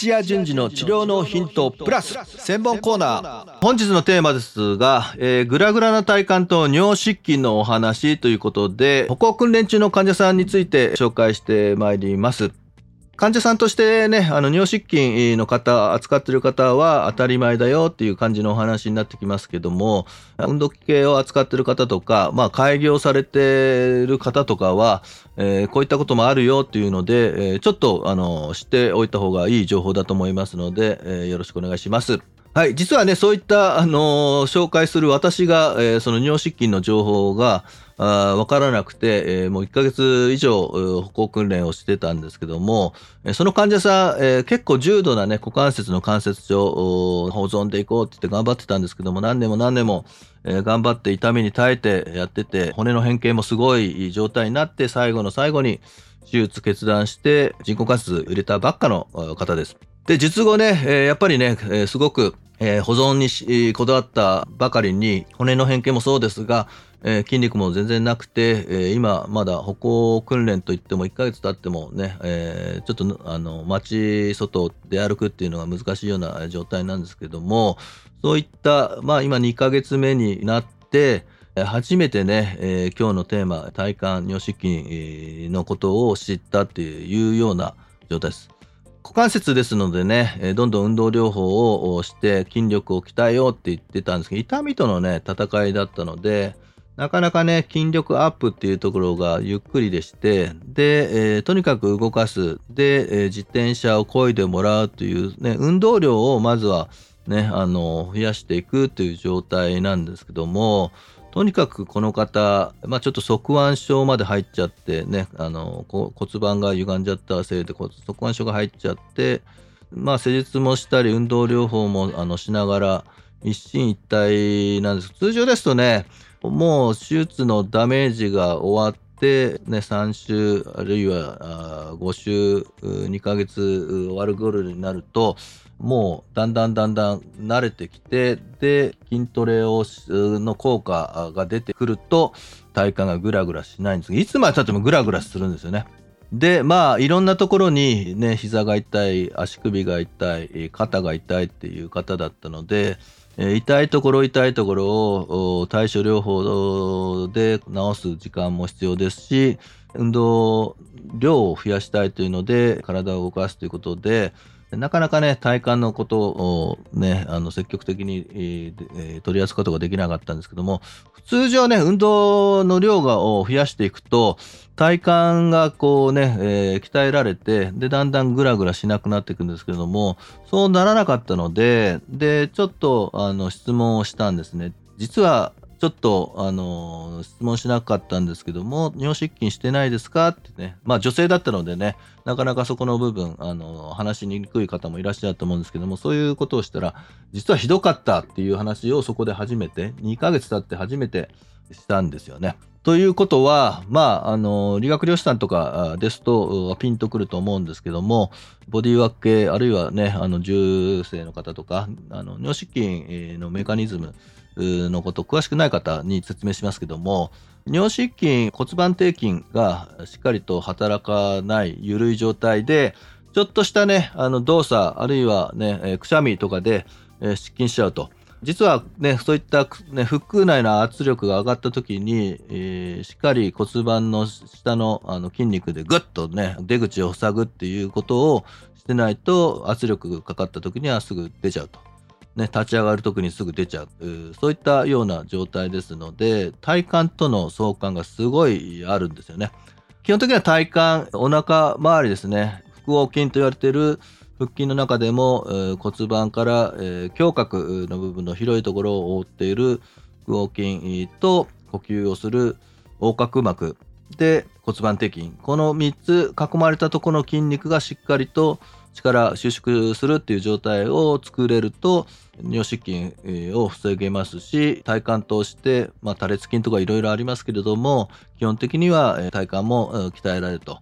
土屋順次の治療のヒントプラス専門コーナー。本日のテーマですが、えー、グラグラな体幹と尿失禁のお話ということで歩行訓練中の患者さんについて紹介してまいります。患者さんとしてね、あの尿失禁の方、扱ってる方は当たり前だよっていう感じのお話になってきますけども、運動器系を扱ってる方とか、まあ、開業されてる方とかは、えー、こういったこともあるよっていうので、えー、ちょっとあの知っておいた方がいい情報だと思いますので、えー、よろしくお願いします。はい、実はね、そういった、あの紹介する私が、えー、その尿失禁の情報があ分からなくて、えー、もう1ヶ月以上歩行訓練をしてたんですけども、その患者さん、え、結構重度なね、股関節の関節症保存でいこうって言って頑張ってたんですけども、何年も何年も、え、頑張って痛みに耐えてやってて、骨の変形もすごい状態になって、最後の最後に手術決断して人工関節入れたばっかの方です。で、術後ね、え、やっぱりね、え、すごく、え、保存にこだわったばかりに、骨の変形もそうですが、え、筋肉も全然なくて、え、今まだ歩行訓練といっても1ヶ月経ってもね、え、ちょっとあの街外で歩くっていうのが難しいような状態なんですけどもそういったまあ今2ヶ月目になって初めてね、えー、今日のテーマ体幹尿失禁のことを知ったっていうような状態です。股関節ですのでね、どんどん運動療法をして筋力を鍛えようって言ってたんですけど、痛みとのね、戦いだったので、なかなかね、筋力アップっていうところがゆっくりでして、で、えー、とにかく動かす、で、えー、自転車を漕いでもらうというね、運動量をまずはね、あの、増やしていくという状態なんですけども、とにかくこの方、まあ、ちょっと側腕症まで入っちゃってね、あの骨盤が歪んじゃったせいで側腕症が入っちゃって、まあ、施術もしたり運動療法もあのしながら一進一退なんです。通常ですとねもう手術のダメージが終わって、ね、3週あるいは5週2ヶ月終わる頃になるともうだんだんだんだん慣れてきてで筋トレをの効果が出てくると体幹がグラグラしないんですがいつまでたってもグラグラするんですよね。でまあいろんなところにね膝が痛い足首が痛い肩が痛いっていう方だったのでえ痛いところ痛いところを対処療法で治す時間も必要ですし運動量を増やしたいというので体を動かすということでなかなかね、体幹のことをね、あの積極的に、えー、取り扱うことができなかったんですけども、通常ね、運動の量がを増やしていくと、体幹がこうね、えー、鍛えられて、で、だんだんグラグラしなくなっていくんですけれども、そうならなかったので、で、ちょっと、あの、質問をしたんですね。実は、ちょっと、あのー、質問しなかったんですけども、尿失禁してないですか？ってね、まあ女性だったのでね、なかなかそこの部分、あのー、話しにくい方もいらっしゃると思うんですけども、そういうことをしたら、実はひどかったっていう話をそこで初めて、2ヶ月経って初めてしたんですよね。ということは、まあ、あの、理学療師さんとかですと、ピンとくると思うんですけども、ボディワーク系、あるいはね、あの、重生の方とか、あの、尿失禁のメカニズム、のこと詳しくない方に説明しますけども尿失禁骨盤底筋がしっかりと働かない緩い状態でちょっとしたねあの動作あるいはねくしゃみとかで失禁しちゃうと。実はねそういった、ね、腹腔内の圧力が上がった時に、えー、しっかり骨盤の下のあの筋肉でぐっとね出口を塞ぐっていうことをしてないと圧力がかかった時にはすぐ出ちゃうと。ね、立ち上がる時にすぐ出ちゃう。そういったような状態ですので体幹との相関がすごいあるんですよね。基本的には体幹お腹周りですね。腹横筋と言われている腹筋の中でも、えー、骨盤から、えー、胸郭の部分の広いところを覆っている腹横筋と呼吸をする横隔膜で骨盤底筋この3つ囲まれたところの筋肉がしっかりと力収縮するっていう状態を作れると尿失禁を防げますし体幹として、まあ、多裂筋とかいろいろありますけれども基本的には体幹も鍛えられると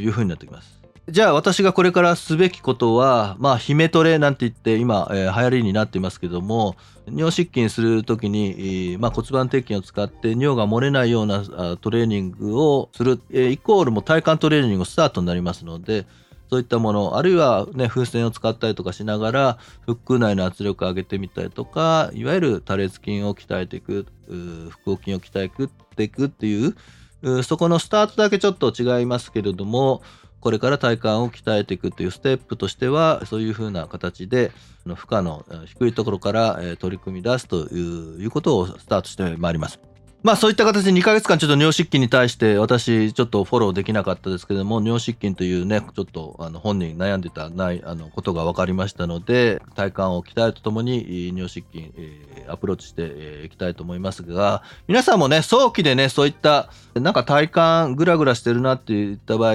いうふうになってきます。じゃあ私がこれからすべきことは、まあ、姫トレなんて言って今、えー、流行りになっていますけども尿失禁する時に、まあ、骨盤底筋を使って尿が漏れないようなトレーニングをする、えー、イコールも体幹トレーニングスタートになりますのでそういったものあるいはね風船を使ったりとかしながら腹腔内の圧力を上げてみたりとかいわゆる多裂筋を鍛えていく腹横筋を鍛えていくっていうそこのスタートだけちょっと違いますけれどもこれから体幹を鍛えていくというステップとしてはそういうふうな形で負荷の低いところから取り組み出すということをスタートしてまいります。まあそういった形で2ヶ月間ちょっと尿失禁に対して私ちょっとフォローできなかったですけども尿失禁というねちょっとあの本人悩んでたないあのことが分かりましたので体幹を鍛えるとともに尿失禁、えー、アプローチしていきたいと思いますが皆さんもね早期でねそういったなんか体幹グラグラしてるなって言った場合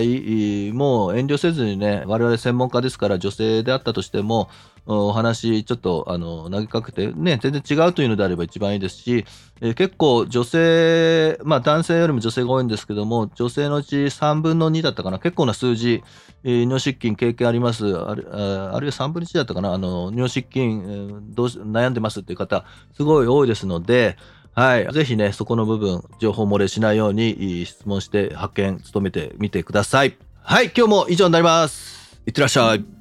もう遠慮せずにね我々専門家ですから女性であったとしてもお話ちょっとあの投げかけてね全然違うというのであれば一番いいですし、えー、結構女性まあ男性よりも女性が多いんですけども女性のうち3分の2だったかな結構な数字、えー、尿失禁経験ありますあるあるいは3分の1だったかなあの尿失禁、えー、どうし悩んでますっていう方すごい多いですのではい。ぜひね、そこの部分、情報漏れしないように質問して発見、努めてみてください。はい。今日も以上になります。いってらっしゃい。